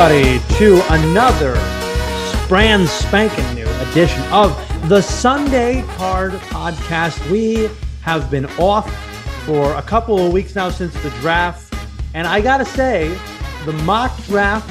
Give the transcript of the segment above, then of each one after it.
Everybody, to another brand spanking new edition of the Sunday Card Podcast. We have been off for a couple of weeks now since the draft. And I got to say, the mock draft,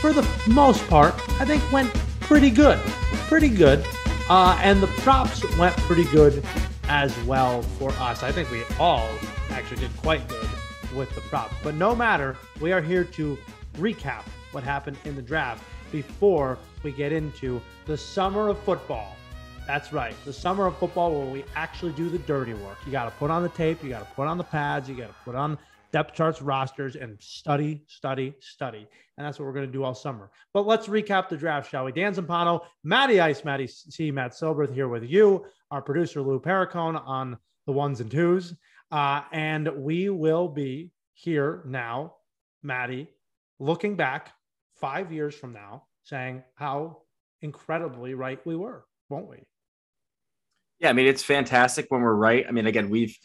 for the most part, I think went pretty good. Pretty good. Uh, and the props went pretty good as well for us. I think we all actually did quite good with the props. But no matter, we are here to recap what happened in the draft before we get into the summer of football. That's right, the summer of football where we actually do the dirty work. You got to put on the tape, you got to put on the pads, you got to put on depth charts, rosters, and study, study, study. And that's what we're going to do all summer. But let's recap the draft, shall we? Dan Zampano, Matty Ice, Matty C, Matt Silberth here with you, our producer Lou Pericone on the ones and twos. Uh, and we will be here now, Matty, looking back five years from now, saying how incredibly right we were, won't we? Yeah, I mean, it's fantastic when we're right. I mean, again, we've,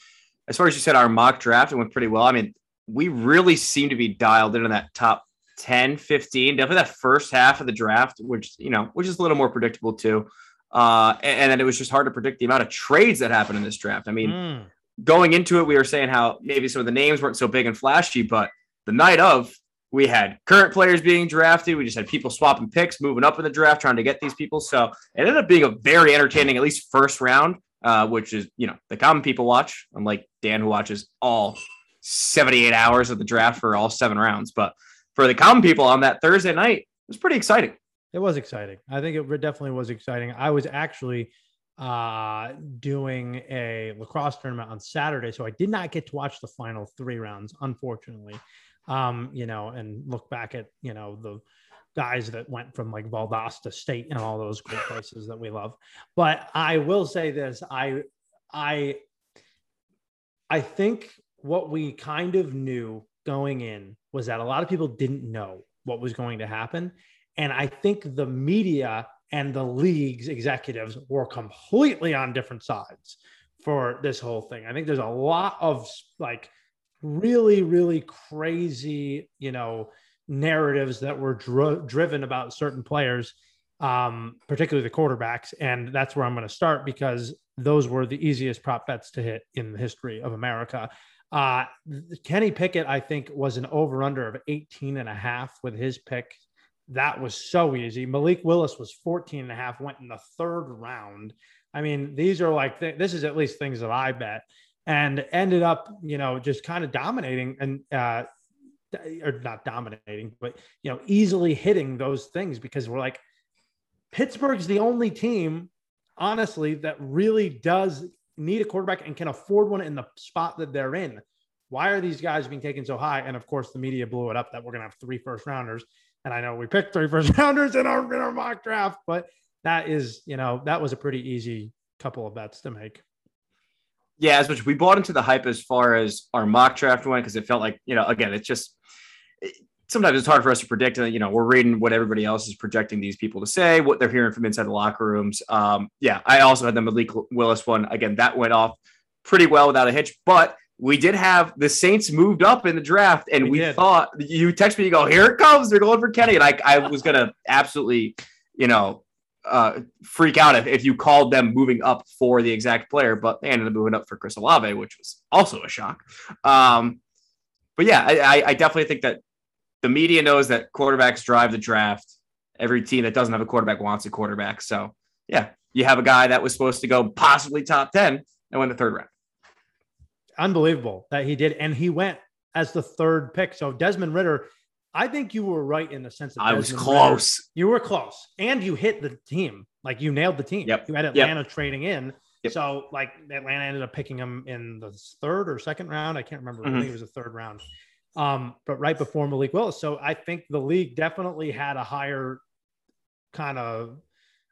as far as you said, our mock draft, it went pretty well. I mean, we really seem to be dialed into that top 10, 15, definitely that first half of the draft, which, you know, which is a little more predictable too. Uh, and, and then it was just hard to predict the amount of trades that happened in this draft. I mean, mm. going into it, we were saying how maybe some of the names weren't so big and flashy, but the night of, we had current players being drafted. We just had people swapping picks, moving up in the draft, trying to get these people. So it ended up being a very entertaining, at least first round, uh, which is, you know, the common people watch, unlike Dan, who watches all 78 hours of the draft for all seven rounds. But for the common people on that Thursday night, it was pretty exciting. It was exciting. I think it definitely was exciting. I was actually uh, doing a lacrosse tournament on Saturday, so I did not get to watch the final three rounds, unfortunately um, you know, and look back at, you know, the guys that went from like Valdosta State and all those great places that we love. But I will say this, I I I think what we kind of knew going in was that a lot of people didn't know what was going to happen. And I think the media and the league's executives were completely on different sides for this whole thing. I think there's a lot of like really, really crazy, you know, narratives that were dr- driven about certain players, um, particularly the quarterbacks. And that's where I'm going to start because those were the easiest prop bets to hit in the history of America. Uh, Kenny Pickett, I think, was an over under of 18 and a half with his pick. That was so easy. Malik Willis was 14 and a half, went in the third round. I mean, these are like, th- this is at least things that I bet and ended up, you know, just kind of dominating and, uh, or not dominating, but, you know, easily hitting those things because we're like, Pittsburgh's the only team, honestly, that really does need a quarterback and can afford one in the spot that they're in. Why are these guys being taken so high? And of course, the media blew it up that we're going to have three first rounders. And I know we picked three first rounders in our, in our mock draft, but that is, you know, that was a pretty easy couple of bets to make yeah, as much we bought into the hype as far as our mock draft went because it felt like you know again it's just it, sometimes it's hard for us to predict. And, you know, we're reading what everybody else is projecting these people to say, what they're hearing from inside the locker rooms. Um, yeah, I also had the Malik Willis one again that went off pretty well without a hitch, but we did have the Saints moved up in the draft, and we, we thought you text me, you go, here it comes, they're going for Kenny, and I, I was gonna absolutely, you know, uh, freak out if, if you called them moving up for the exact player, but they ended up moving up for Chris Olave, which was also a shock. Um, but yeah, I, I definitely think that the media knows that quarterbacks drive the draft. Every team that doesn't have a quarterback wants a quarterback. So yeah, you have a guy that was supposed to go possibly top 10 and went the third round. Unbelievable that he did. And he went as the third pick. So Desmond Ridder I think you were right in the sense that I was close. Ridder, you were close, and you hit the team. Like you nailed the team. Yep. You had Atlanta yep. trading in. Yep. So like Atlanta ended up picking him in the third or second round. I can't remember. Mm-hmm. I think it was the third round. Um, but right before Malik Willis. So I think the league definitely had a higher kind of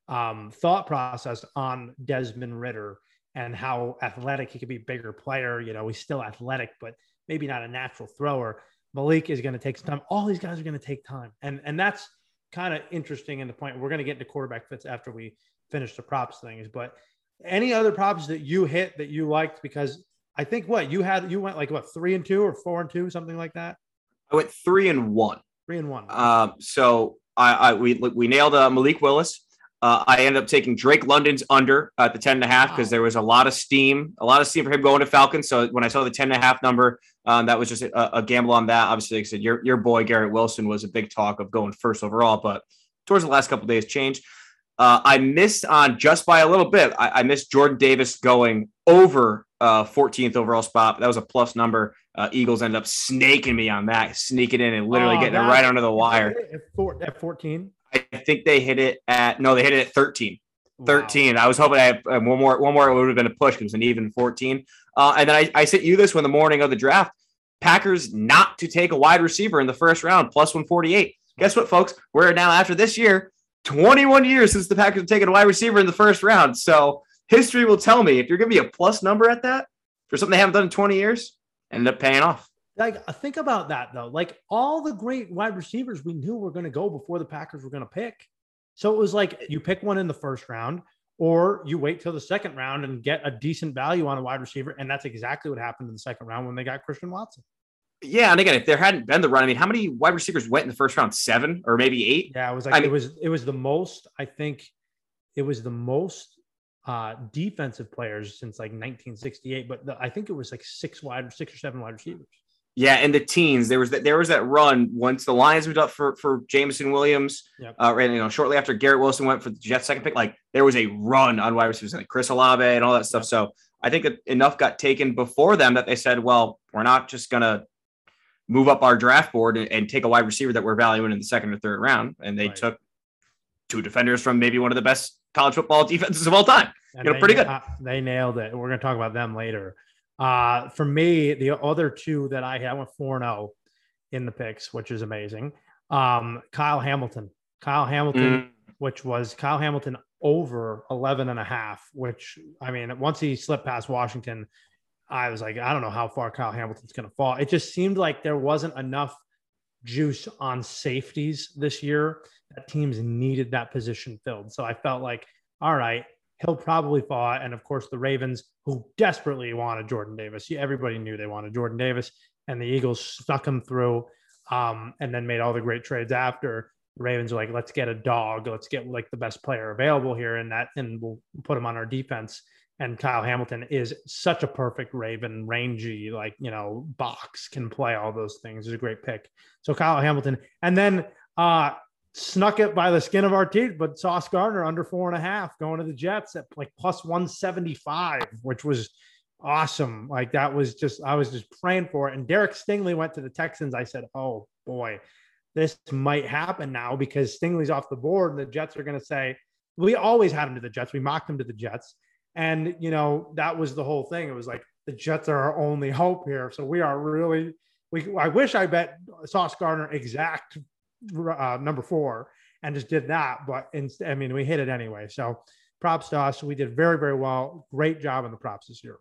um, thought process on Desmond Ridder and how athletic he could be, bigger player. You know, he's still athletic, but maybe not a natural thrower. Malik is going to take some time. All these guys are going to take time. And, and that's kind of interesting in the point we're going to get into quarterback fits after we finish the props things. But any other props that you hit that you liked? Because I think what you had, you went like what, three and two or four and two, something like that? I went three and one. Three and one. Um, so I, I we we nailed uh, Malik Willis. Uh, I ended up taking Drake London's under at the 10 and a half because wow. there was a lot of steam, a lot of steam for him going to Falcons. So when I saw the 10 and a half number, um, that was just a, a, gamble on that. Obviously, like I said, your, your boy Garrett Wilson was a big talk of going first overall, but towards the last couple days changed. Uh, I missed on just by a little bit. I, I missed Jordan Davis going over uh, 14th overall spot. That was a plus number. Uh, Eagles ended up snaking me on that, sneaking in and literally oh, getting it right under the wire. At 14? I think they hit it at no, they hit it at 13. Wow. 13. I was hoping I had uh, one more, one more would have been a push because an even 14. Uh, and then I, I sent you this one the morning of the draft. Packers not to take a wide receiver in the first round, plus 148. Guess what, folks? We're now after this year, 21 years since the Packers have taken a wide receiver in the first round. So history will tell me if you're going to be a plus number at that for something they haven't done in 20 years, end up paying off. Like, uh, think about that though. Like all the great wide receivers we knew were going to go before the Packers were going to pick. So it was like you pick one in the first round, or you wait till the second round and get a decent value on a wide receiver. And that's exactly what happened in the second round when they got Christian Watson. Yeah, and again, if there hadn't been the run, I mean, how many wide receivers went in the first round? Seven or maybe eight? Yeah, it was like I mean, it was it was the most. I think it was the most uh, defensive players since like 1968, but the, I think it was like six wide, six or seven wide receivers. Yeah, in the teens, there was that there was that run once the Lions moved up for for Jameson Williams, yep. uh, right, you know, shortly after Garrett Wilson went for the Jets' second pick. Like there was a run on wide receivers like Chris Olave and all that stuff. Yep. So I think that enough got taken before them that they said, well, we're not just gonna move up our draft board and, and take a wide receiver that we're valuing in the second or third round, and they right. took two defenders from maybe one of the best college football defenses of all time. And you know, pretty good. They nailed it. We're going to talk about them later. Uh, for me, the other two that I had, I went 4 0 in the picks, which is amazing. Um, Kyle Hamilton, Kyle Hamilton, mm. which was Kyle Hamilton over 11 and a half, which I mean, once he slipped past Washington, I was like, I don't know how far Kyle Hamilton's going to fall. It just seemed like there wasn't enough juice on safeties this year that teams needed that position filled. So I felt like, all right, he'll probably fall. And of course, the Ravens, who desperately wanted Jordan Davis, everybody knew they wanted Jordan Davis, and the Eagles stuck him through um, and then made all the great trades after. The Ravens were like, let's get a dog, let's get like the best player available here, and that, and we'll put him on our defense. And Kyle Hamilton is such a perfect Raven, rangy, like you know, box can play all those things. Is a great pick. So Kyle Hamilton, and then uh, snuck it by the skin of our teeth, but Sauce Gardner under four and a half going to the Jets at like plus 175, which was awesome. Like that was just, I was just praying for it. And Derek Stingley went to the Texans. I said, oh boy, this might happen now because Stingley's off the board and the Jets are going to say, we always had him to the Jets. We mocked him to the Jets. And, you know, that was the whole thing. It was like the Jets are our only hope here. So we are really, we, I wish I bet Sauce Gardner exact uh, number four and just did that. But in, I mean, we hit it anyway. So props to us. We did very, very well. Great job on the props this year.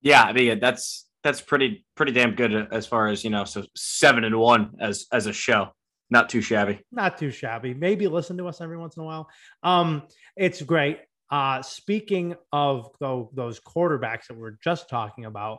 Yeah, I mean that's that's pretty pretty damn good as far as you know. So seven and one as as a show, not too shabby. Not too shabby. Maybe listen to us every once in a while. Um, it's great. Uh, speaking of though those quarterbacks that we we're just talking about,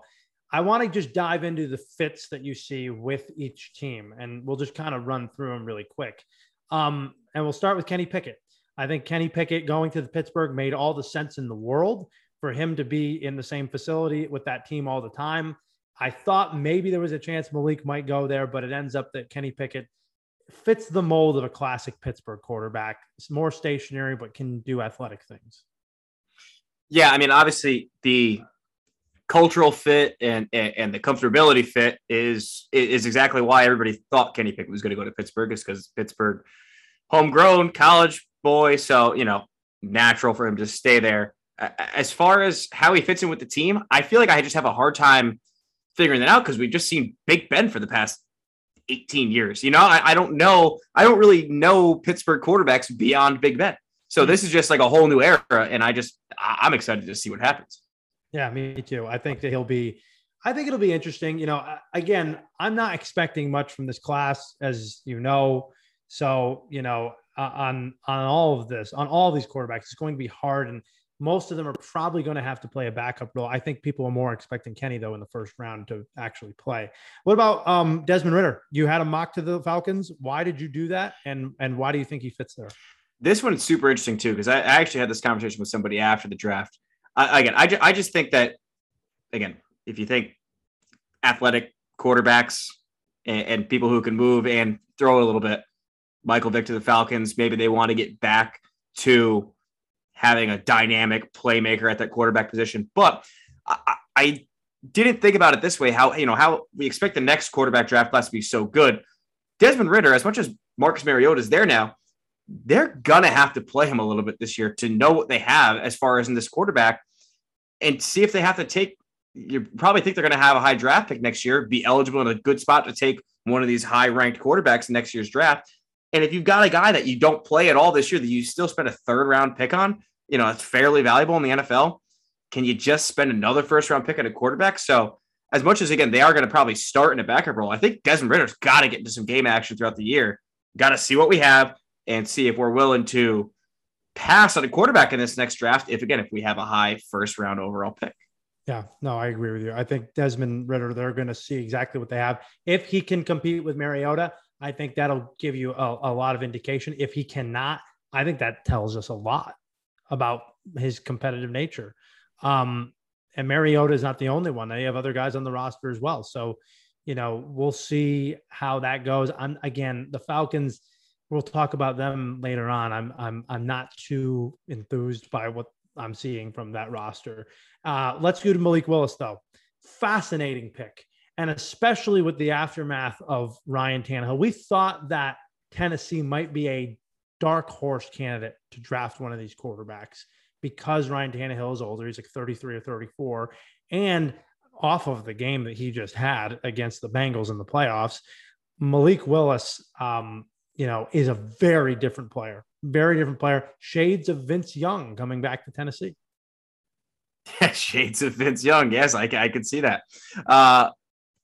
I want to just dive into the fits that you see with each team, and we'll just kind of run through them really quick. Um, and we'll start with Kenny Pickett. I think Kenny Pickett going to the Pittsburgh made all the sense in the world for him to be in the same facility with that team all the time. I thought maybe there was a chance Malik might go there, but it ends up that Kenny Pickett fits the mold of a classic Pittsburgh quarterback. It's more stationary, but can do athletic things. Yeah, I mean, obviously the cultural fit and, and, and the comfortability fit is is exactly why everybody thought Kenny Pickett was going to go to Pittsburgh is because Pittsburgh homegrown college boy so you know natural for him to stay there. As far as how he fits in with the team I feel like I just have a hard time figuring that out because we've just seen Big Ben for the past 18 years you know? I, I don't know I don't really know Pittsburgh quarterbacks beyond Big Ben. So hmm. this is just like a whole new era and I just I'm excited to see what happens yeah, me too. I think that he'll be. I think it'll be interesting. You know, again, I'm not expecting much from this class, as you know. So, you know, on on all of this, on all these quarterbacks, it's going to be hard. And most of them are probably going to have to play a backup role. I think people are more expecting Kenny though in the first round to actually play. What about um, Desmond Ridder? You had a mock to the Falcons. Why did you do that, and and why do you think he fits there? This one's super interesting too because I, actually had this conversation with somebody after the draft. I, again, I, ju- I just think that again, if you think athletic quarterbacks and, and people who can move and throw a little bit, Michael Vick to the Falcons, maybe they want to get back to having a dynamic playmaker at that quarterback position. But I, I didn't think about it this way. How you know how we expect the next quarterback draft class to be so good. Desmond Ridder, as much as Marcus Mariota is there now, they're gonna have to play him a little bit this year to know what they have as far as in this quarterback, and see if they have to take. You probably think they're going to have a high draft pick next year, be eligible in a good spot to take one of these high ranked quarterbacks in next year's draft. And if you've got a guy that you don't play at all this year that you still spend a third round pick on, you know, it's fairly valuable in the NFL. Can you just spend another first round pick at a quarterback? So, as much as again, they are going to probably start in a backup role, I think Desmond Ridder's got to get into some game action throughout the year. Got to see what we have and see if we're willing to pass on a quarterback in this next draft. If again, if we have a high first round overall pick. Yeah, no, I agree with you. I think Desmond Ridder, they're going to see exactly what they have. If he can compete with Mariota, I think that'll give you a, a lot of indication. If he cannot, I think that tells us a lot about his competitive nature. Um, and Mariota is not the only one. They have other guys on the roster as well. So, you know, we'll see how that goes. I'm again the Falcons. We'll talk about them later on. I'm I'm I'm not too enthused by what I'm seeing from that roster. Uh, let's go to Malik Willis though. Fascinating pick and especially with the aftermath of Ryan Tannehill, we thought that Tennessee might be a dark horse candidate to draft one of these quarterbacks because Ryan Tannehill is older. He's like 33 or 34. And off of the game that he just had against the Bengals in the playoffs, Malik Willis, um, you know, is a very different player, very different player. Shades of Vince Young coming back to Tennessee. Shades of Vince Young. Yes, I, I could see that. Uh,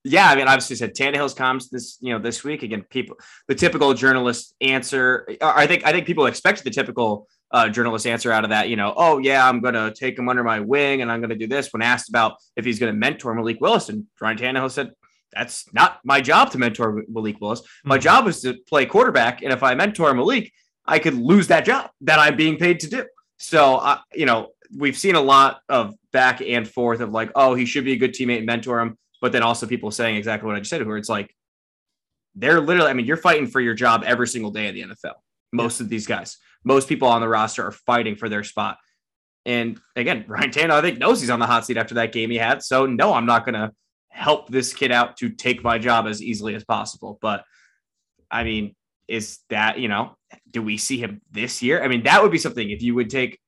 yeah, I mean, obviously said Tannehill's comms this, you know, this week again. People, the typical journalist answer. I think, I think people expected the typical uh, journalist answer out of that. You know, oh yeah, I'm going to take him under my wing and I'm going to do this. When asked about if he's going to mentor Malik Willis, and Ryan Tannehill said, "That's not my job to mentor Malik Willis. My mm-hmm. job is to play quarterback, and if I mentor Malik, I could lose that job that I'm being paid to do." So, uh, you know, we've seen a lot of back and forth of like, oh, he should be a good teammate and mentor him but then also people saying exactly what I just said, where it's like they're literally, I mean, you're fighting for your job every single day of the NFL. Most of these guys, most people on the roster are fighting for their spot. And again, Ryan Tannehill, I think, knows he's on the hot seat after that game he had. So no, I'm not going to help this kid out to take my job as easily as possible. But I mean, is that, you know, do we see him this year? I mean, that would be something if you would take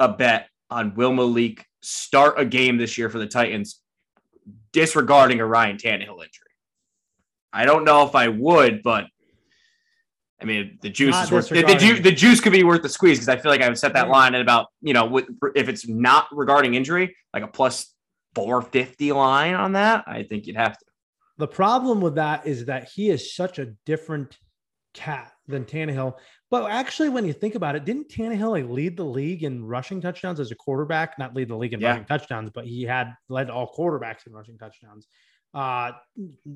a bet on Will Malik start a game this year for the Titans disregarding a Ryan Tannehill injury. I don't know if I would, but I mean, the juice not is worth the, the, ju- the, juice could be worth the squeeze because I feel like I would set that line at about you know if it's not regarding injury, like a plus four fifty line on that. I think you'd have to. The problem with that is that he is such a different cat than Tannehill. But actually, when you think about it, didn't Tannehill like lead the league in rushing touchdowns as a quarterback? Not lead the league in yeah. rushing touchdowns, but he had led all quarterbacks in rushing touchdowns. Uh,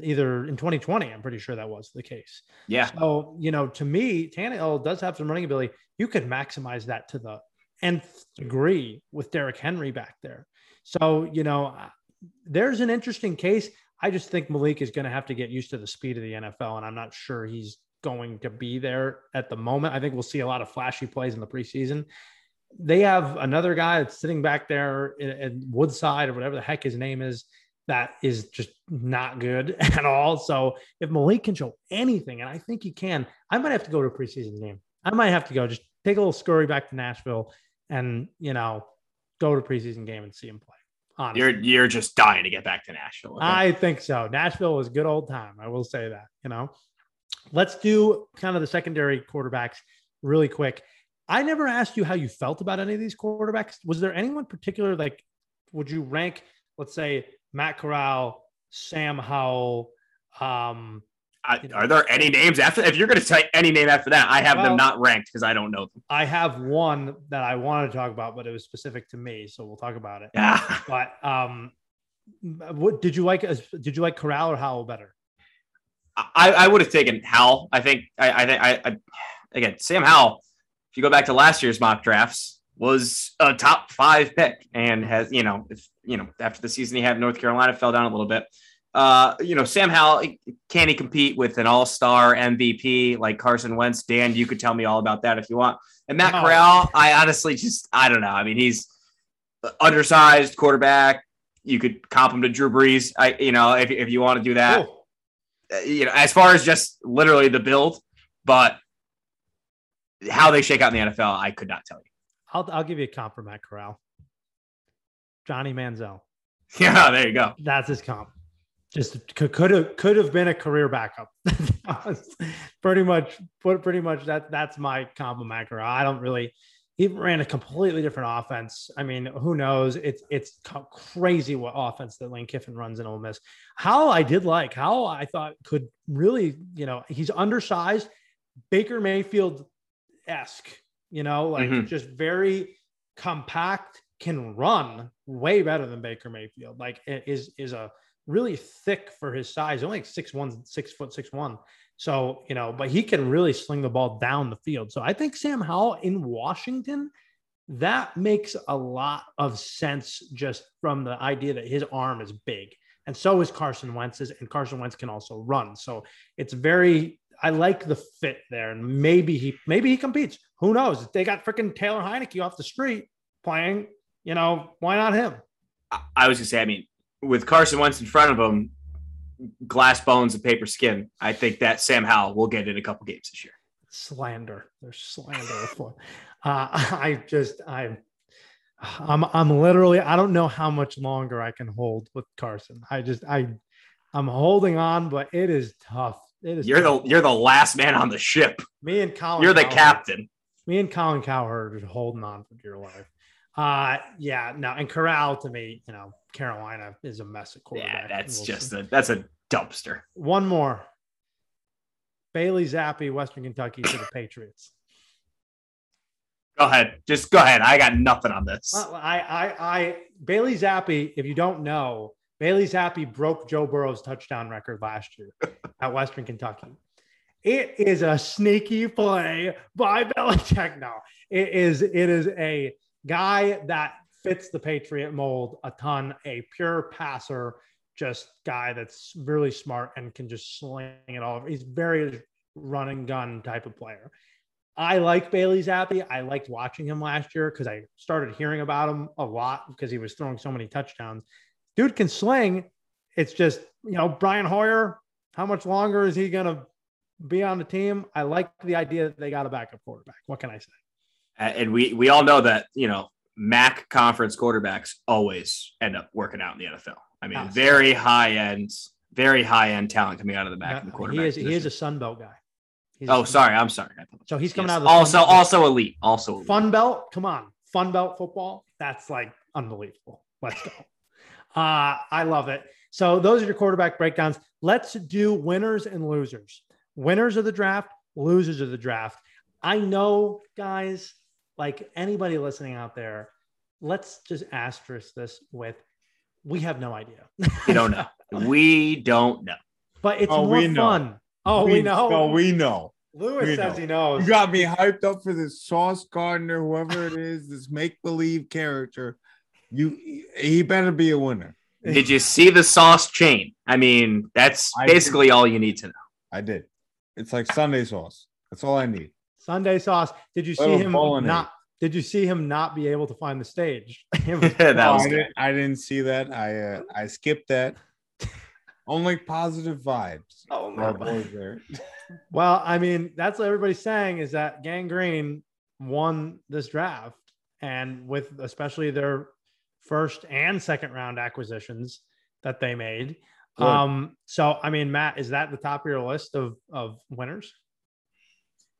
either in 2020, I'm pretty sure that was the case. Yeah. So you know, to me, Tannehill does have some running ability. You could maximize that to the nth degree with Derrick Henry back there. So you know, there's an interesting case. I just think Malik is going to have to get used to the speed of the NFL, and I'm not sure he's going to be there at the moment. I think we'll see a lot of flashy plays in the preseason. They have another guy that's sitting back there in, Woodside or whatever the heck his name is that is just not good at all. So if Malik can show anything, and I think he can, I might have to go to a preseason game. I might have to go just take a little scurry back to Nashville and you know go to a preseason game and see him play. Honestly. You're you're just dying to get back to Nashville. Okay? I think so. Nashville was good old time. I will say that. You know, Let's do kind of the secondary quarterbacks really quick. I never asked you how you felt about any of these quarterbacks. Was there anyone particular like would you rank, let's say, Matt Corral, Sam Howell, um, I, are there any names after? If you're going to say any name after that, I have Well- them not ranked because I don't know them. I have one that I wanted to talk about, but it was specific to me, so we'll talk about it. Yeah, But um, what did you like? Did you like Corral or Howell better? I, I would have taken Howell. I think I, I think I, I again Sam Howell. If you go back to last year's mock drafts, was a top five pick and has you know if you know after the season he had North Carolina fell down a little bit. Uh, you know Sam Howell can he compete with an All Star MVP like Carson Wentz? Dan, you could tell me all about that if you want. And Matt No. Corral, I honestly just I don't know. I mean he's undersized quarterback. You could comp him to Drew Brees. I you know if if you want to do that Oh, uh, you know, as far as just literally the build, but how they shake out in the NFL, I could not tell you. I'll I'll give you a comp for Matt Corral. Johnny Manziel. Yeah, there you go. That's his comp. Just could could have could have been a career backup. Pretty much put pretty much that that's my comp of I don't really. He ran a completely different offense. I mean, who knows? It's it's crazy what offense that Lane Kiffin runs in Ole Miss. How I did like how I thought could really, you know, he's undersized, Baker Mayfield esque, you know, like Mhm. just very compact, can run way better than Baker Mayfield. Like it is is a really thick for his size, only like six one, six foot six one. So, you know, but he can really sling the ball down the field. So I think Sam Howell in Washington, that makes a lot of sense just from the idea that his arm is big. And so is Carson Wentz's, and Carson Wentz can also run. So it's very, I like the fit there. And maybe he, maybe he competes. Who knows? They got freaking Taylor Heinicke off the street playing, you know, why not him? I, was gonna say, I mean, with Carson Wentz in front of him, glass bones and paper skin, I think that Sam Howell will get in a couple games this year. slander. There's slander. for- uh, I just I'm I'm I'm literally I don't know how much longer I can hold with Carson. I just I I'm holding on, but it is tough. It is. You're tough. the you're the last man on the ship. me and Colin. You're the Cowherd- captain. Me and Colin Cowherd are holding on for dear life. Uh, yeah, no, and Corral to me, you know, Carolina is a mess at quarterback. Yeah, that's just a that's a dumpster. one more. Bailey Zappe, Western Kentucky to the Patriots. Go ahead, just go ahead. I got nothing on this. I, I, I, Bailey Zappe, if you don't know, Bailey Zappe broke Joe Burrow's touchdown record last year at Western Kentucky. It is a sneaky play by Belichick. No, it is. It is a guy that fits the Patriot mold a ton. A pure passer, just guy that's really smart and can just sling it all. He's very run and gun type of player. I like Bailey Zappe. I liked watching him last year because I started hearing about him a lot because he was throwing so many touchdowns. Dude can sling. It's just, you know, Brian Hoyer, how much longer is he going to be on the team? I like the idea that they got a backup quarterback. What can I say? And we we all know that you know MAC conference quarterbacks always end up working out in the NFL. I mean, very high end, very high end talent coming out of the MAC in the he quarterback. is, he is a. Sun Belt guy. He's oh, sorry, I'm sorry. So he's coming Yes. out of the also Sun Belt. also elite, also elite. Fun Belt. Come on. Fun Belt football. That's like unbelievable. Let's go. uh, I love it. So those are your quarterback breakdowns. Let's do winners and losers. Winners of the draft, losers of the draft. I know, guys, like anybody listening out there, let's just asterisk this with we have no idea. We don't know. we don't know. but it's Oh, more we know. fun. Oh, we, know. No, oh, we know. Lewis we says know. he knows. You got me hyped up for this Sauce Gardner, whoever it is, this make believe character. You, he better be a winner. Did you see the sauce chain? I mean, that's I basically all you need to know. I did. It's like Sunday sauce. That's all I need. Sunday sauce. Did you see him bolognese. not? Did you see him not be able to find the stage? Was- that No, was I, didn't, I didn't see that. I uh, I skipped that. Only positive vibes. oh for our boys there. Well, I mean, that's what everybody's saying is that Gang Green won this draft, and with especially their first and second round acquisitions that they made. Good. Um, so I mean, Matt, is that the top of your list of of winners?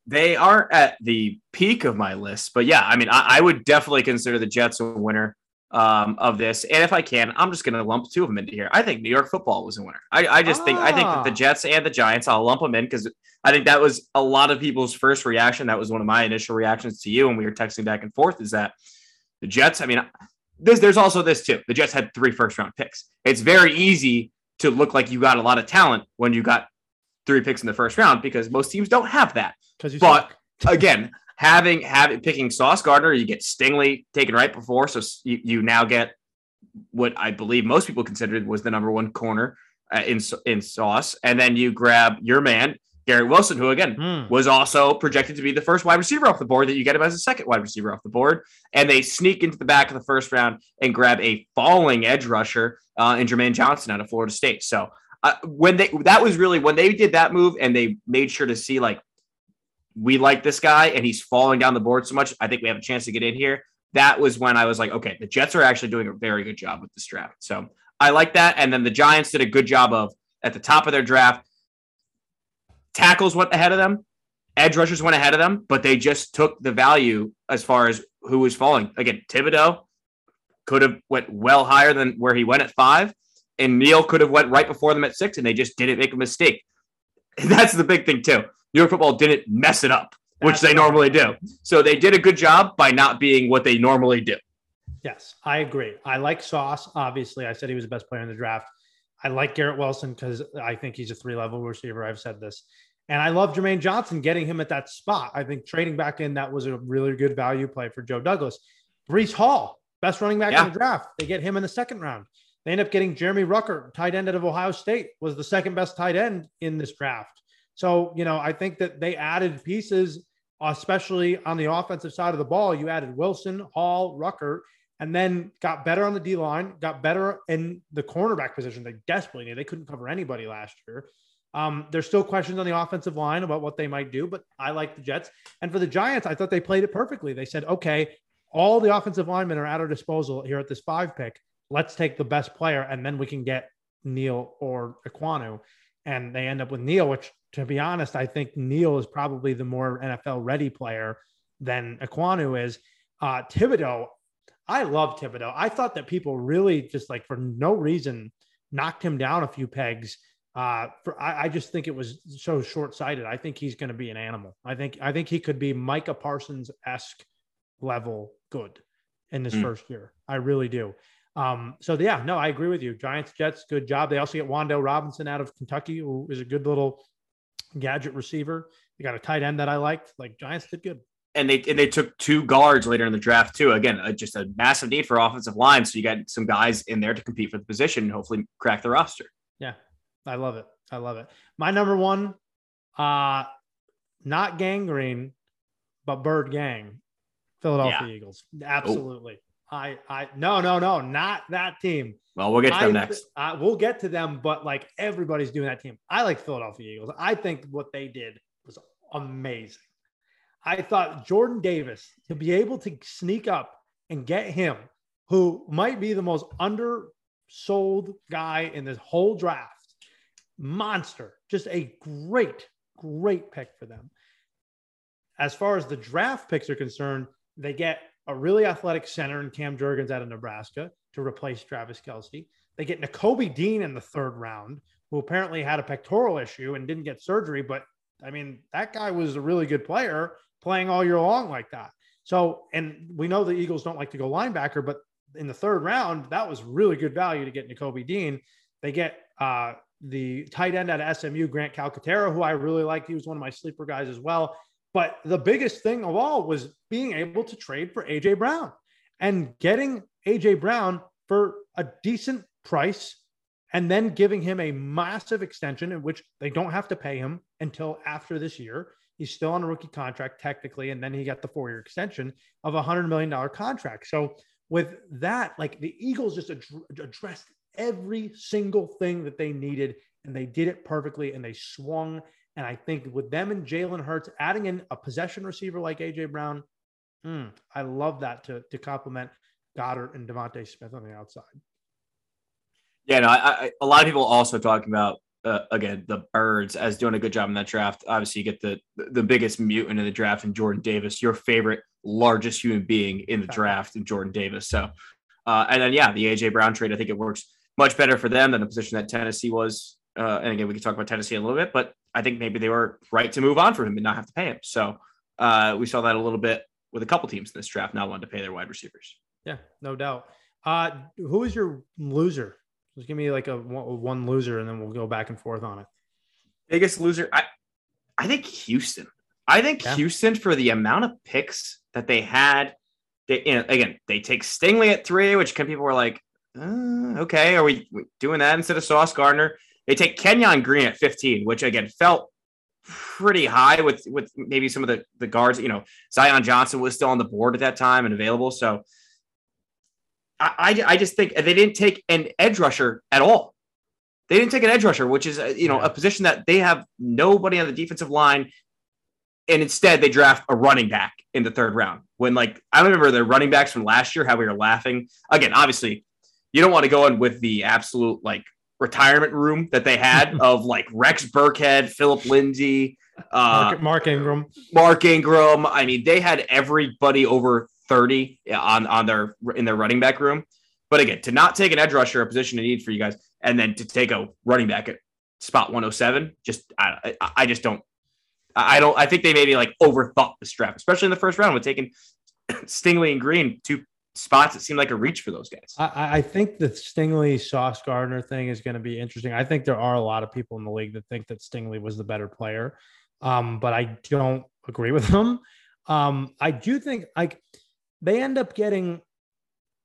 They aren't at the peak of my list, but yeah, I mean, I, I would definitely consider the Jets a winner. um, of this. And if I can, I'm just going to lump two of them into here. I think New York football was a winner. I, I just ah. think I think that the ah. Jets and the Giants, I'll lump them in because I think that was a lot of people's first reaction. That was one of my initial reactions to you when we were texting back and forth. Is that the Jets? I mean, there's there's also this too. The Jets had three first round picks. It's very easy to look like you got a lot of talent when you got three picks in the first round because most teams don't have that. But again, having having picking Sauce Gardner, you get Stingley taken right before, so you, you now get what I believe most people considered was the number one corner uh, in in Sauce, and then you grab your man Garrett Wilson, who again mm. was also projected to be the first wide receiver off the board. That you get him as a second wide receiver off the board, and they sneak into the back of the first round and grab a falling edge rusher uh, in Jermaine Johnson out of Florida State. So. Uh, when they that was really when they did that move and they made sure to see like we like this guy and he's falling down the board so much. I think we have a chance to get in here. That was when I was like, okay, the Jets are actually doing a very good job with this draft. So I like that. And then the Giants did a good job of at the top of their draft. Tackles went ahead of them, edge rushers went ahead of them, but they just took the value as far as who was falling. Again, Thibodeaux could have went well higher than where he went at five, and Neal could have went right before them at six, and they just didn't make a mistake. That's the big thing too. New York football didn't mess it up, which That's they normally do. So they did a good job by not being what they normally do. Yes, I agree. I like Sauce. Obviously, I said he was the best player in the draft. I like Garrett Wilson because I think he's a three level receiver. I've said this. And I love Jermaine Johnson getting him at that spot. I think trading back in, that was a really good value play for Joe Douglas. Breece Hall, best running back yeah. in the draft. They get him in the second round. They end up getting Jeremy Ruckert, tight end out of Ohio State, was the second best tight end in this draft. So, you know, I think that they added pieces, especially on the offensive side of the ball. You added Wilson, Hall, Ruckert, and then got better on the D line, got better in the cornerback position. They desperately need. They couldn't cover anybody last year. Um, there's still questions on the offensive line about what they might do, but I like the Jets. And for the Giants, I thought they played it perfectly. They said, okay, all the offensive linemen are at our disposal here at this five pick. Let's take the best player, and then we can get Neal or Ekwonu. And they end up with Neal, which to be honest, I think Neal is probably the more NFL ready player than Ekwonu is. Uh, Thibodeaux, I love Thibodeaux. I thought that people really just like for no reason knocked him down a few pegs. Uh, for I, I just think it was so short sighted. I think he's going to be an animal. I think I think he could be Micah Parsons esque level good in this mm. first year. I really do. Um, so yeah, no, I agree with you. Giants, Jets, good job. They also get Wan'Dale Robinson out of Kentucky, who is a good little gadget receiver. You got a tight end that I liked. Like Giants did good. And they and they took two guards later in the draft too. Again, uh, just a massive need for offensive line. So you got some guys in there to compete for the position and hopefully crack the roster. Yeah, I love it. I love it. My number one, uh, not Gang Green, but bird gang, Philadelphia yeah. Eagles. Absolutely. Oh. I, I, no, no, no, not that team. Well, we'll get to them next. Uh, we'll get to them, but like everybody's doing that team. I like Philadelphia Eagles. I think what they did was amazing. I thought Jordan Davis to be able to sneak up and get him, who might be the most undersold guy in this whole draft, monster, just a great, great pick for them. As far as the draft picks are concerned, they get a really athletic center in Cam Jurgens out of Nebraska to replace Travis Kelce. They get Nakobe Dean in the third round, who apparently had a pectoral issue and didn't get surgery. But I mean, that guy was a really good player playing all year long like that. So, and we know the Eagles don't like to go linebacker, but in the third round, that was really good value to get Nakobe Dean. They get uh, the tight end at SMU, Grant Calcaterra, who I really liked. He was one of my sleeper guys as well. But the biggest thing of all was being able to trade for AJ Brown and getting AJ Brown for a decent price and then giving him a massive extension in which they don't have to pay him until after this year. He's still on a rookie contract technically, and then he got the four year extension of a hundred million dollar contract. So with that, like the Eagles just ad- addressed every single thing that they needed, and they did it perfectly, and they swung. And I think with them and Jalen Hurts adding in a possession receiver like AJ Brown, mm, I love that to to complement Goedert and DeVonta Smith on the outside. Yeah, no, I, I, a lot of people also talking about uh, again the birds as doing a good job in that draft. Obviously, you get the the biggest mutant in the draft in Jordan Davis, your favorite largest human being in the draft in Jordan Davis. So Uh, and then yeah, the AJ Brown trade, I think it works much better for them than the position that Tennessee was. Uh, and again, we can talk about Tennessee a little bit, but I think maybe they were right to move on for him and not have to pay him. So uh, we saw that a little bit with a couple teams in this draft not wanting to pay their wide receivers. Yeah, no doubt. Uh, who is your loser? Just give me like a one, loser, and then we'll go back and forth on it. Biggest loser, I, I think Houston. I think yeah. Houston for the amount of picks that they had. They, you know, again, they take Stingley at three, which can people were like, uh, okay, are we doing that instead of Sauce Gardner? They take Kenyon Green at 15, which again felt pretty high with with maybe some of the the guards. You know, Zion Johnson was still on the board at that time and available. So I I, I just think they didn't take an edge rusher at all. They didn't take an edge rusher, which is uh, you know yeah. a position that they have nobody on the defensive line, and instead they draft a running back in the third round. When like I remember the running backs from last year, how we were laughing. Again, obviously, you don't want to go in with the absolute like retirement room that they had of like Rex Burkhead, Phillip Lindsay, uh, Mark, Mark, Ingram, Mark Ingram. I mean, they had everybody over 30 on, on their in their running back room. But again, to not take an edge rusher, a position of need for you guys, and then to take a running back at spot 107, just I, I just don't I don't I think they maybe like overthought the strap, especially in the first round with taking Stingley and Green, two spots it seemed like a reach for those guys. I, I think the Stingley Sauce Gardner thing is going to be interesting. I think there are a lot of people in the league that think that Stingley was the better player, um, but I don't agree with them. Um, I do think like they end up getting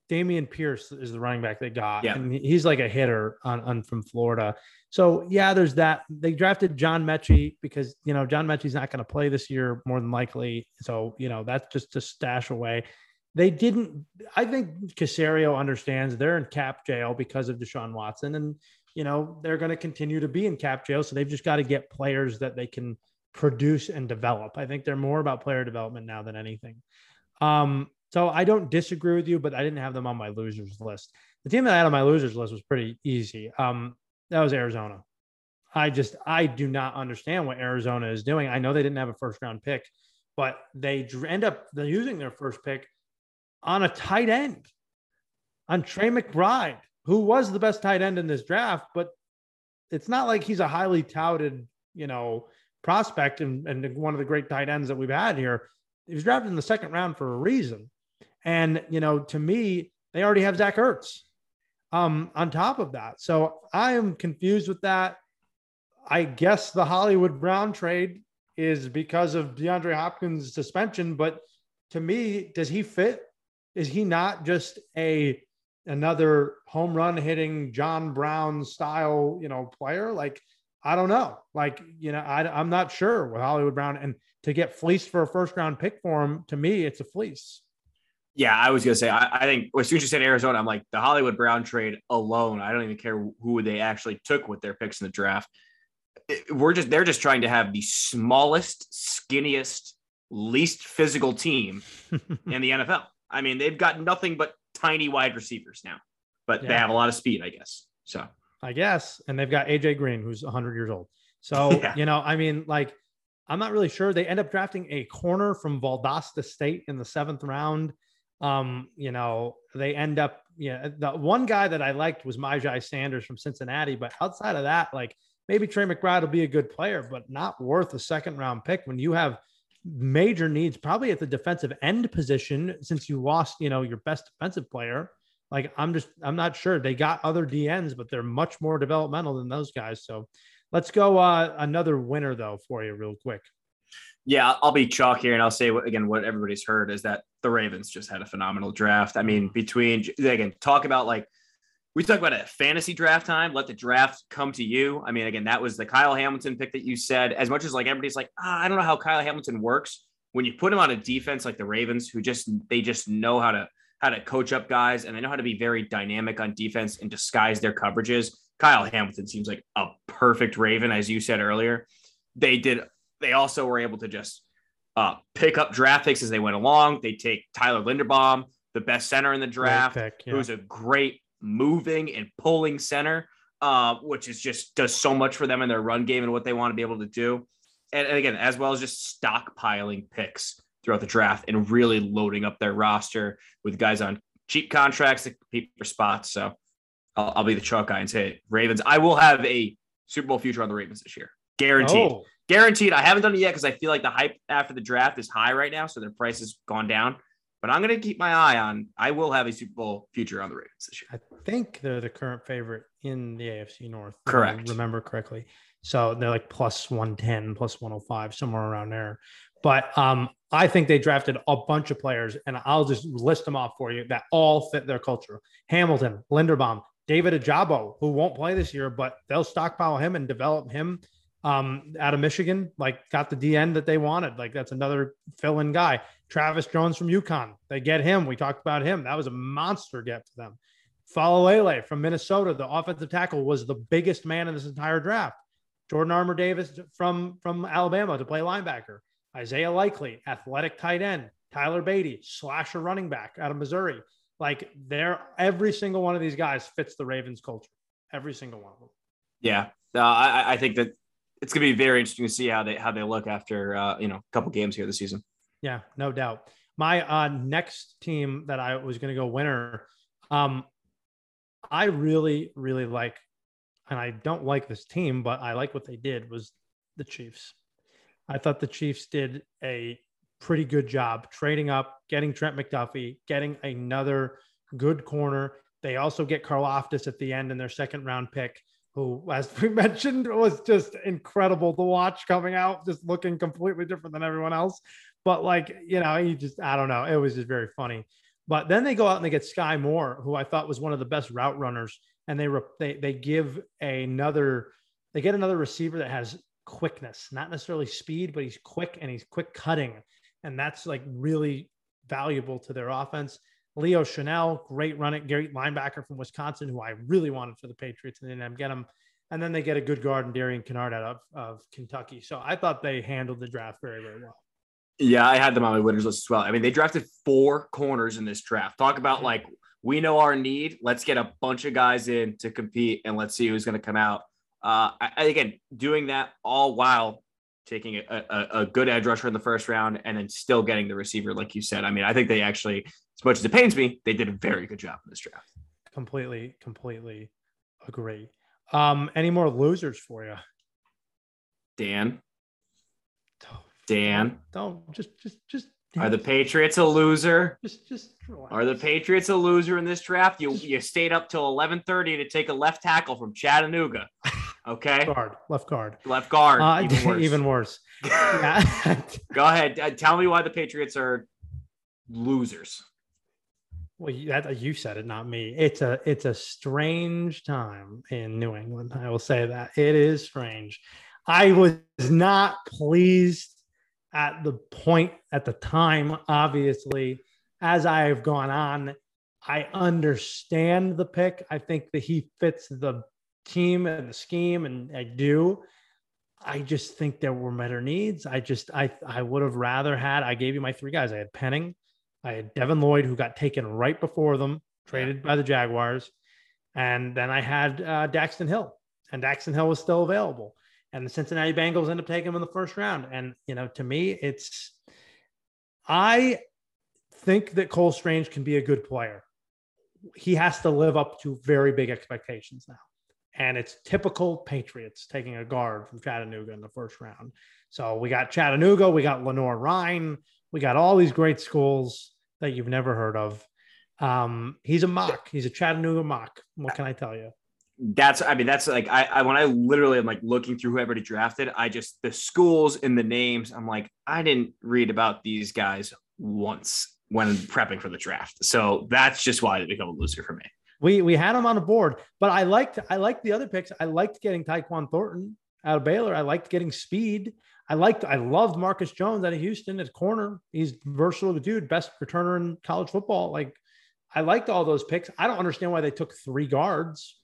Dameon Pierce is the running back they got, yeah. and he's like a hitter on, on from Florida. So yeah, there's that. They drafted John Metchie because you know John Metchie's not going to play this year more than likely. So you know that's just to stash away they didn't. I think Caserio understands they're in cap jail because of Deshaun Watson, and you know they're going to continue to be in cap jail. So they've just got to get players that they can produce and develop. I think they're more about player development now than anything. Um, so I don't disagree with you, but I didn't have them on my losers list. The team that I had on my losers list was pretty easy. Um, that was Arizona. I just I do not understand what Arizona is doing. I know they didn't have a first round pick, but they end up using their first pick on a tight end, on Trey McBride, who was the best tight end in this draft, but it's not like he's a highly touted, you know, prospect and, and one of the great tight ends that we've had here. He was drafted in the second round for a reason. And, you know, to me, they already have Zach Ertz um, on top of that. So I am confused with that. I guess the Hollywood Brown trade is because of DeAndre Hopkins' suspension, but to me, does he fit is he not just a another home run hitting John Brown style, you know, player? Like, I don't know. Like, you know, I, I'm not sure with Hollywood Brown. And to get fleeced for a first round pick for him, to me, it's a fleece. Yeah, I was gonna say. I, I, think as soon as you said Arizona, I'm like the Hollywood Brown trade alone. I don't even care who they actually took with their picks in the draft. We're just they're just trying to have the smallest, skinniest, least physical team in the NFL. I mean, they've got nothing but tiny wide receivers now, but yeah. they have a lot of speed, I guess. So I guess, and they've got AJ Green, who's 100 years old. So yeah. you know, I mean, like, I'm not really sure. They end up drafting a corner from Valdosta State in the seventh round. Um, you know, they end up, yeah. the one guy that I liked was Myjai Sanders from Cincinnati, but outside of that, like maybe Trey McBride will be a good player, but not worth a second round pick when you have major needs probably at the defensive end position since you lost, you know, your best defensive player. Like I'm just I'm not sure. They got other DNs, but they're much more developmental than those guys. So let's go uh, another winner though for you real quick. Yeah, I'll be chalk here, and I'll say again what everybody's heard is that the Ravens just had a phenomenal draft. I mean, between again, talk about like we talk about a fantasy draft time. Let the draft come to you. I mean, again, that was the Kyle Hamilton pick that you said. As much as like everybody's like, ah, I don't know how Kyle Hamilton works. When you put him on a defense like the Ravens, who just they just know how to how to coach up guys and they know how to be very dynamic on defense and disguise their coverages. Kyle Hamilton seems like a perfect Raven, as you said earlier. They did. They also were able to just uh, pick up draft picks as they went along. They take Tyler Linderbaum, the best center in the draft, pick, yeah. who's a great moving and pulling center, uh, which is just does so much for them in their run game and what they want to be able to do. And, and again, as well as just stockpiling picks throughout the draft and really loading up their roster with guys on cheap contracts to compete for spots. So I'll, I'll be the chalk guy and say Ravens. I will have a Super Bowl future on the Ravens this year, guaranteed. Oh, Guaranteed. I haven't done it yet because I feel like the hype after the draft is high right now, so their price has gone down. But I'm going to keep my eye on. I will have a Super Bowl future on the Ravens this year. I think they're the current favorite in the AFC North. if I Correct. remember correctly. So they're like plus 110, plus 105, somewhere around there. But um, I think they drafted a bunch of players, and I'll just list them off for you that all fit their culture. Hamilton, Linderbaum, David Ojabo, who won't play this year, but they'll stockpile him and develop him um, out of Michigan. Like got the DN that they wanted. Like that's another fill-in guy. Travis Jones from UConn. They get him. We talked about him. That was a monster get for them. Faalele from Minnesota, the offensive tackle, was the biggest man in this entire draft. Jordan Armour Davis from, from Alabama to play linebacker. Isaiah Likely, athletic tight end. Tyler Badie, slasher running back out of Missouri. Like they're every single one of these guys fits the Ravens culture. Every single one of them. Yeah, uh, I, I think that it's going to be very interesting to see how they how they look after uh, you know a couple games here this season. Yeah, no doubt. My uh, next team that I was going to go winner, um, I really, really like, and I don't like this team, but I like what they did was the Chiefs. I thought the Chiefs did a pretty good job trading up, getting Trent McDuffie, getting another good corner. They also get Karlaftis at the end in their second round pick, who, as we mentioned, was just incredible to watch coming out, just looking completely different than everyone else. But like, you know, he just, I don't know. It was just very funny. But then they go out and they get Skyy Moore, who I thought was one of the best route runners. And they, re- they, they give another, they get another receiver that has quickness, not necessarily speed, but he's quick and he's quick cutting. And that's like really valuable to their offense. Leo Chenal, great running, great linebacker from Wisconsin, who I really wanted for the Patriots, and they didn't get him. And then they get a good guard in Darian Kinnard out of, of Kentucky. So I thought they handled the draft very, very well. Yeah, I had them on my winners list as well. I mean, they drafted four corners in this draft. Talk about like we know our need. Let's get a bunch of guys in to compete, and let's see who's going to come out. Uh, I, again, doing that all while taking a, a, a, good edge rusher in the first round and then still getting the receiver, like you said. I mean, I think they actually, as much as it pains me, they did a very good job in this draft. Completely, completely agree. Um, any more losers for you? Dan. Dan. Don't, just, just, just. Are the Patriots a loser? Just, just. Relax. Are the Patriots a loser in this draft? You you stayed up till eleven thirty to take a left tackle from Chattanooga. Okay, guard, left guard, left guard. Uh, even worse. even worse. Go ahead. Uh, tell me why the Patriots are losers. Well, that, you said it, not me. It's a it's a strange time in New England. I will say that it is strange. I was not pleased at the point at the time. Obviously, as I have gone on, I understand the pick. I think that he fits the team and the scheme, and I do. I just think there were better needs. I just I I would have rather had. I gave you my three guys. I had Penning, I had Devin Lloyd, who got taken right before them, traded by the Jaguars, and then I had uh, Daxton Hill, and Daxton Hill was still available. And the Cincinnati Bengals end up taking him in the first round. And you know, to me, it's I think that Cole Strange can be a good player. He has to live up to very big expectations now. And it's typical Patriots taking a guard from Chattanooga in the first round. So we got Chattanooga, we got Lenoir-Rhyne, we got all these great schools that you've never heard of. Um, he's a mock. He's a Chattanooga mock. What can I tell you? That's I mean that's like I, I when I literally am like looking through whoever drafted, I just the schools and the names. I'm like I didn't read about these guys once when prepping for the draft, so that's just why they become a loser for me. We we had him on the board, but I liked I liked the other picks. I liked getting Tyquan Thornton out of Baylor. I liked getting speed. I liked I loved Marcus Jones out of Houston at corner. He's versatile dude, best returner in college football. Like I liked all those picks. I don't understand why they took three guards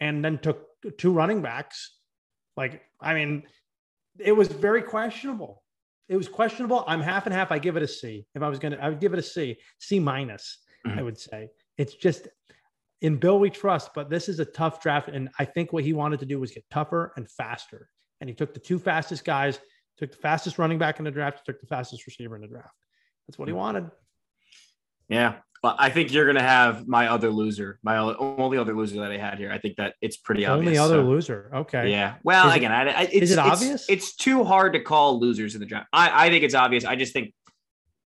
and then took two running backs. Like, I mean, it was very questionable. It was questionable. I'm half and half. I give it a C. If I was gonna, I would give it a C, C minus. Mhm. I would say it's just in Bill we trust, but this is a tough draft, and I think what he wanted to do was get tougher and faster. And he took the two fastest guys, took the fastest running back in the draft, took the fastest receiver in the draft. That's what he wanted. Yeah, But I think you're gonna have my other loser, my only other loser that I had here. I think that it's pretty obvious. Only other so- loser. Okay. Yeah. Well, Is it- again, I, I, it's, is it it's- obvious? It's too hard to call losers in the draft. I, I think it's obvious. I just think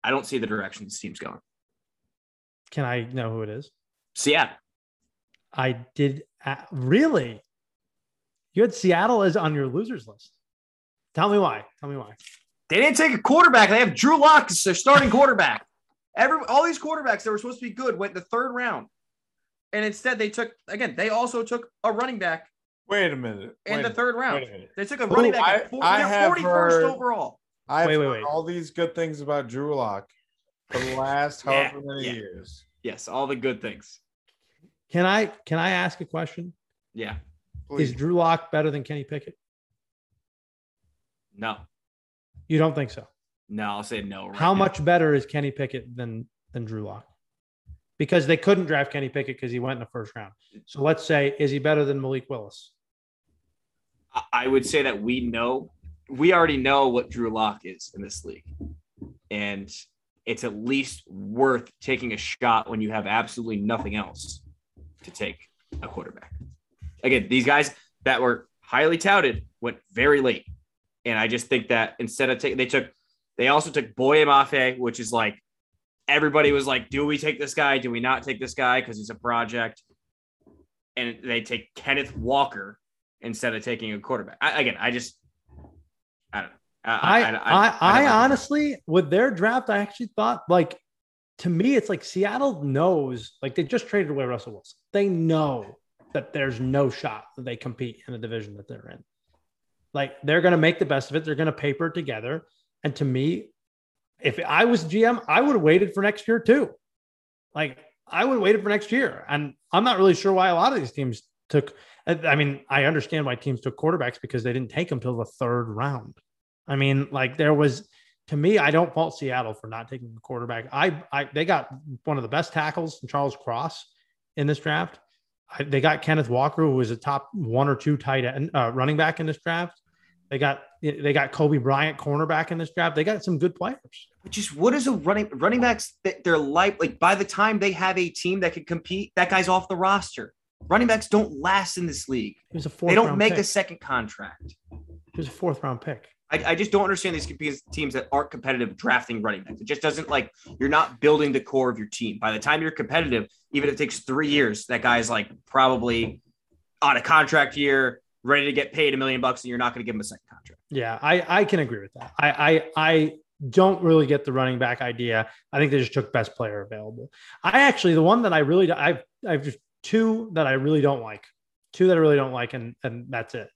I don't see the direction this team's going. Can I know who it is? Seattle. I did. Uh, really? You had Seattle as on your losers list. Tell me why. Tell me why. They didn't take a quarterback. They have Drew Lock as their starting quarterback. Every all these quarterbacks that were supposed to be good went in the third round, and instead they took again. They also took a running back Wait a minute. in the third round. Wait a minute. They took a Who- running back I- at four, I yeah, have 41st heard- overall. I've Wait, wait, wait. all these good things about Drew Lock for the last Yeah, however many yeah. years. Yes, all the good things. Can I can I ask a question? Yeah. Please. Is Drew Lock better than Kenny Pickett? No. You don't think so? No, I'll say no. right How now. much better is Kenny Pickett than than Drew Lock? Because they couldn't draft Kenny Pickett because he went in the first round. So let's say, is he better than Malik Willis? I- I would say that we know, we already know what Drew Lock is in this league. And it's at least worth taking a shot when you have absolutely nothing else to take a quarterback. Again, these guys that were highly touted went very late. And I just think that instead of taking, they took, they also took Boye Mafe, which is like, everybody was like, do we take this guy? Do we not take this guy? Because he's a project. And they take Kenneth Walker, instead of taking a quarterback. I, again, I just, I don't know. I I, I, like it. honestly, with their draft, I actually thought like to me, it's like Seattle knows, like they just traded away Russell Wilson. They know that there's no shot that they compete in the division that they're in. Like they're going to make the best of it. They're going to paper it together. And to me, if I was GM, I would have waited for next year too. Like I would have waited for next year. And I'm not really sure why a lot of these teams took. I mean, I understand why teams took quarterbacks because they didn't take them till the third round. I mean, like there was to me, I don't fault Seattle for not taking the quarterback. I, I they got one of the best tackles, Charles Cross, in this draft. I, they got Kenneth Walker, who was a top one or two tight end uh, running back in this draft. They got they got Coby Bryant, cornerback in this draft. They got some good players. Just what is a running running backs? that Their life like by the time they have a team that can compete, that guy's off the roster. Running backs don't last in this league. He was a fourth. They don't make pick. a second contract. He was a fourth round pick. I, I just don't understand these teams that aren't competitive drafting running backs. It just doesn't like you're not building the core of your team. By the time you're competitive, even if it takes three years, that guy's like probably on a contract year, ready to get paid a million bucks, and you're not going to give him a second contract. Yeah, I, I can agree with that. I, I I don't really get the running back idea. I think they just took best player available. I actually the one that I really I've I've just two that I really don't like, two that I really don't like, and and that's it.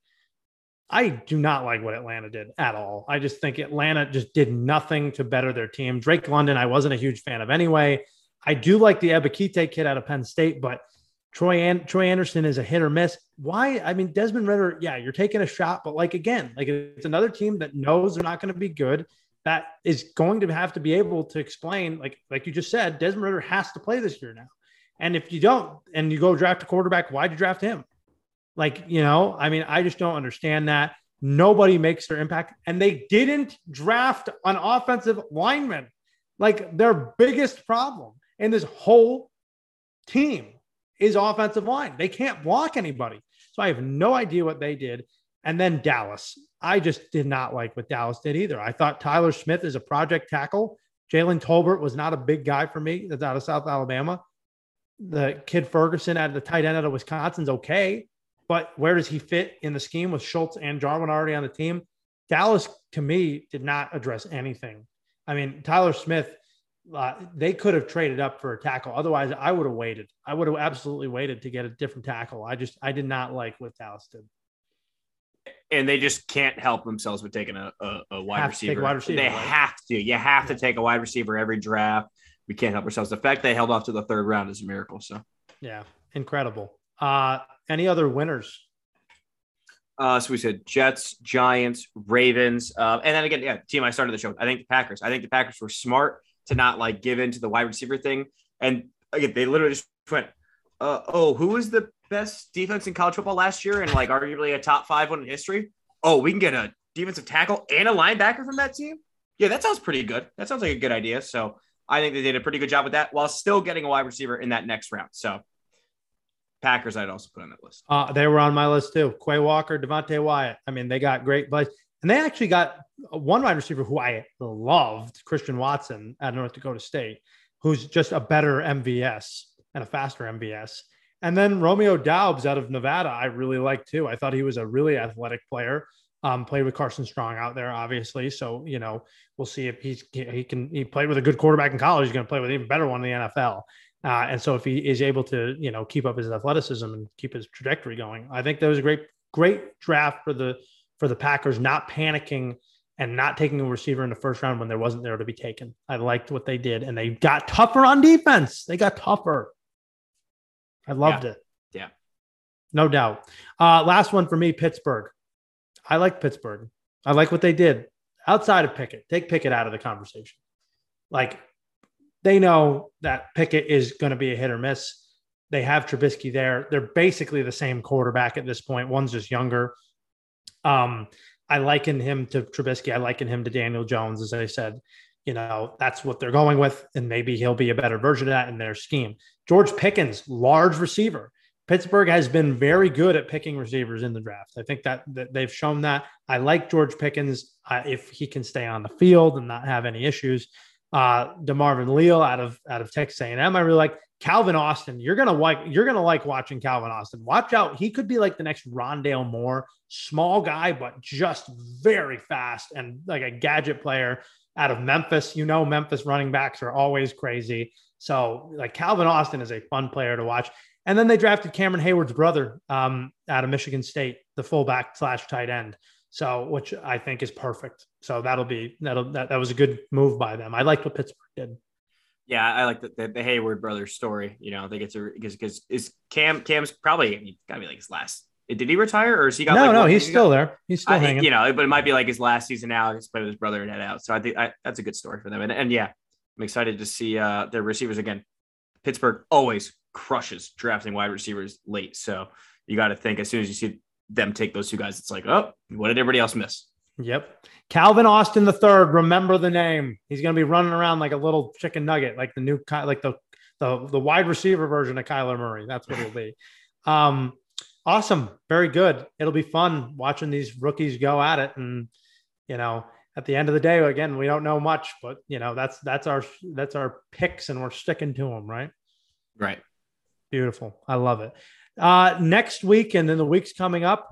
I do not like what Atlanta did at all. I just think Atlanta just did nothing to better their team. Drake London, I wasn't a huge fan of anyway. I do like the Ebiketie kid out of Penn State, but Troy and Troy Anderson is a hit or miss. Why? I mean, Desmond Ridder, yeah, you're taking a shot, but like again, like it's another team that knows they're not going to be good. That is going to have to be able to explain, like like you just said, Desmond Ridder has to play this year now. And if you don't, and you go draft a quarterback, why'd you draft him? Like, you know, I mean, I just don't understand that. Nobody makes their impact. And they didn't draft an offensive lineman. Like their biggest problem in this whole team is offensive line. They can't block anybody. So I have no idea what they did. And then Dallas. I just did not like what Dallas did either. I thought Tyler Smith is a project tackle. Jalen Tolbert was not a big guy for me. That's out of South Alabama. The kid Ferguson at the tight end out of Wisconsin's okay, but where does he fit in the scheme with Schultz and Jarwin already on the team? Dallas, to me, did not address anything. I mean, Tyler Smith, uh, they could have traded up for a tackle. Otherwise, I would have waited. I would have absolutely waited to get a different tackle. I just, I did not like what Dallas did. And they just can't help themselves with taking a, a, a wide Have to take receiver. a wide receiver, They right? have to. You have to take a wide receiver every draft. We can't help ourselves. The fact they held off to the third round is a miracle. So, Yeah, incredible. Uh, any other winners? uh, so we said Jets, Giants, Ravens, uh, and then again, yeah, team I started the show. I think the Packers. I think the Packers were smart to not like give in to the wide receiver thing, and again, they literally just went, uh, "Oh, who was the best defense in college football last year, and like arguably a top five one in history? Oh, we can get a defensive tackle and a linebacker from that team. Yeah, that sounds pretty good. That sounds like a good idea. So I think they did a pretty good job with that while still getting a wide receiver in that next round. So Packers, I'd also put on that list. Uh, they were on my list too. Quay Walker, Devonte Wyatt. I mean, they got great plays. And they actually got one wide receiver who I loved, Christian Watson at North Dakota State, who's just a better MVS and a faster MVS. And then Romeo Doubs out of Nevada, I really liked too. I thought he was a really athletic player. Um, played with Carson Strong out there, obviously. So you know, we'll see if he's he can. He played with a good quarterback in college. He's going to play with even better one in the NFL. Uh, and so if he is able to, you know, keep up his athleticism and keep his trajectory going, I think that was a great, great draft for the for the Packers, not panicking and not taking a receiver in the first round when there wasn't there to be taken. I liked what they did, and they got tougher on defense. They got tougher. I loved Yeah. it. Yeah. No doubt. Uh, last one for me, Pittsburgh. I like Pittsburgh. I like what they did outside of Pickett. Take Pickett out of the conversation. Like they know that Pickett is going to be a hit or miss. They have Trubisky there. They're basically the same quarterback at this point. One's just younger. Um, I liken him to Trubisky. I liken him to Daniel Jones, as I said. You know, that's what they're going with, and maybe he'll be a better version of that in their scheme. George Pickens, large receiver. Pittsburgh has been very good at picking receivers in the draft. I think that, that they've shown that. I like George Pickens uh, if he can stay on the field and not have any issues. Uh, Demarvin Leal out of out of Texas A&M, I really like Calvin Austin. You're gonna like you're gonna like watching Calvin Austin. Watch out, he could be like the next Rondale Moore, small guy but just very fast and like a gadget player out of Memphis. You know, Memphis running backs are always crazy. So like Calvin Austin is a fun player to watch. And then they drafted Cameron Heyward's brother um, out of Michigan State, the fullback slash tight end. So, which I think is perfect. So that'll be that'll that, that was a good move by them. I liked what Pittsburgh did. Yeah, I like the, the, the Heyward brothers story. You know, I think it's a because because is Cam Cam's probably gotta be like his last. Did he retire or is he got? no, like, no, he's still got- there. He's still I, hanging. you know, but it might be like his last season now. He's played with his brother and head out. So I think I, that's a good story for them. And, and yeah, I'm excited to see uh, their receivers again. Pittsburgh always crushes drafting wide receivers late. So you got to think as soon as you see them take those two guys, it's like, oh, what did everybody else miss? Yep. Calvin Austin the third. Remember the name. He's going to be running around like a little chicken nugget, like the new, like the the the wide receiver version of Kyler Murray. That's what it'll be. Um, awesome. Very good. It'll be fun watching these rookies go at it. And you know, at the end of the day, again, we don't know much, but you know, that's that's our that's our picks, and we're sticking to them, right? Right. Beautiful. I love it. Uh, next week and then the weeks coming up,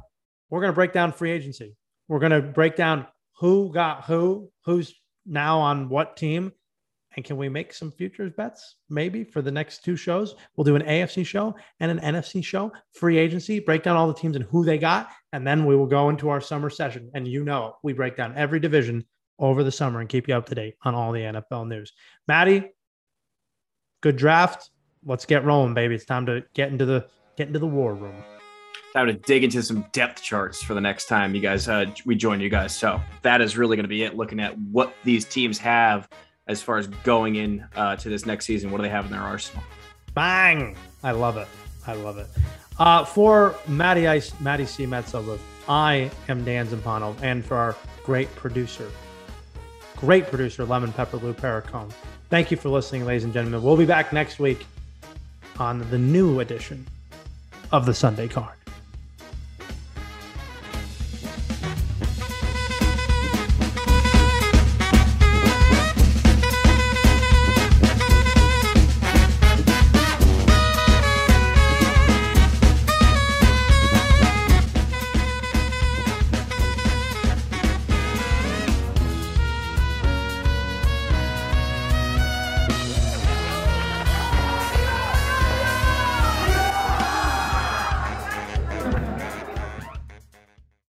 we're going to break down free agency. We're going to break down who got who, who's now on what team, and can we make some futures bets maybe for the next two shows? We'll do an AFC show and an NFC show, free agency, break down all the teams and who they got, and then we will go into our summer session. And you know, we break down every division over the summer and keep you up to date on all the NFL news. Maddie, good draft. Let's get rolling, baby. It's time to get into the get into the war room. Time to dig into some depth charts for the next time you guys uh, we join you guys. So that is really going to be it. Looking at what these teams have as far as going in uh, to this next season. What do they have in their arsenal? Bang! I love it. I love it. Uh, for Maddie Ice, Maddie C. Metzova, I am Dan Zampano, and for our great producer, great producer, Lemon Pepper Lou Paracone. Thank you for listening, ladies and gentlemen. We'll be back next week on the new edition of the Sunday Card.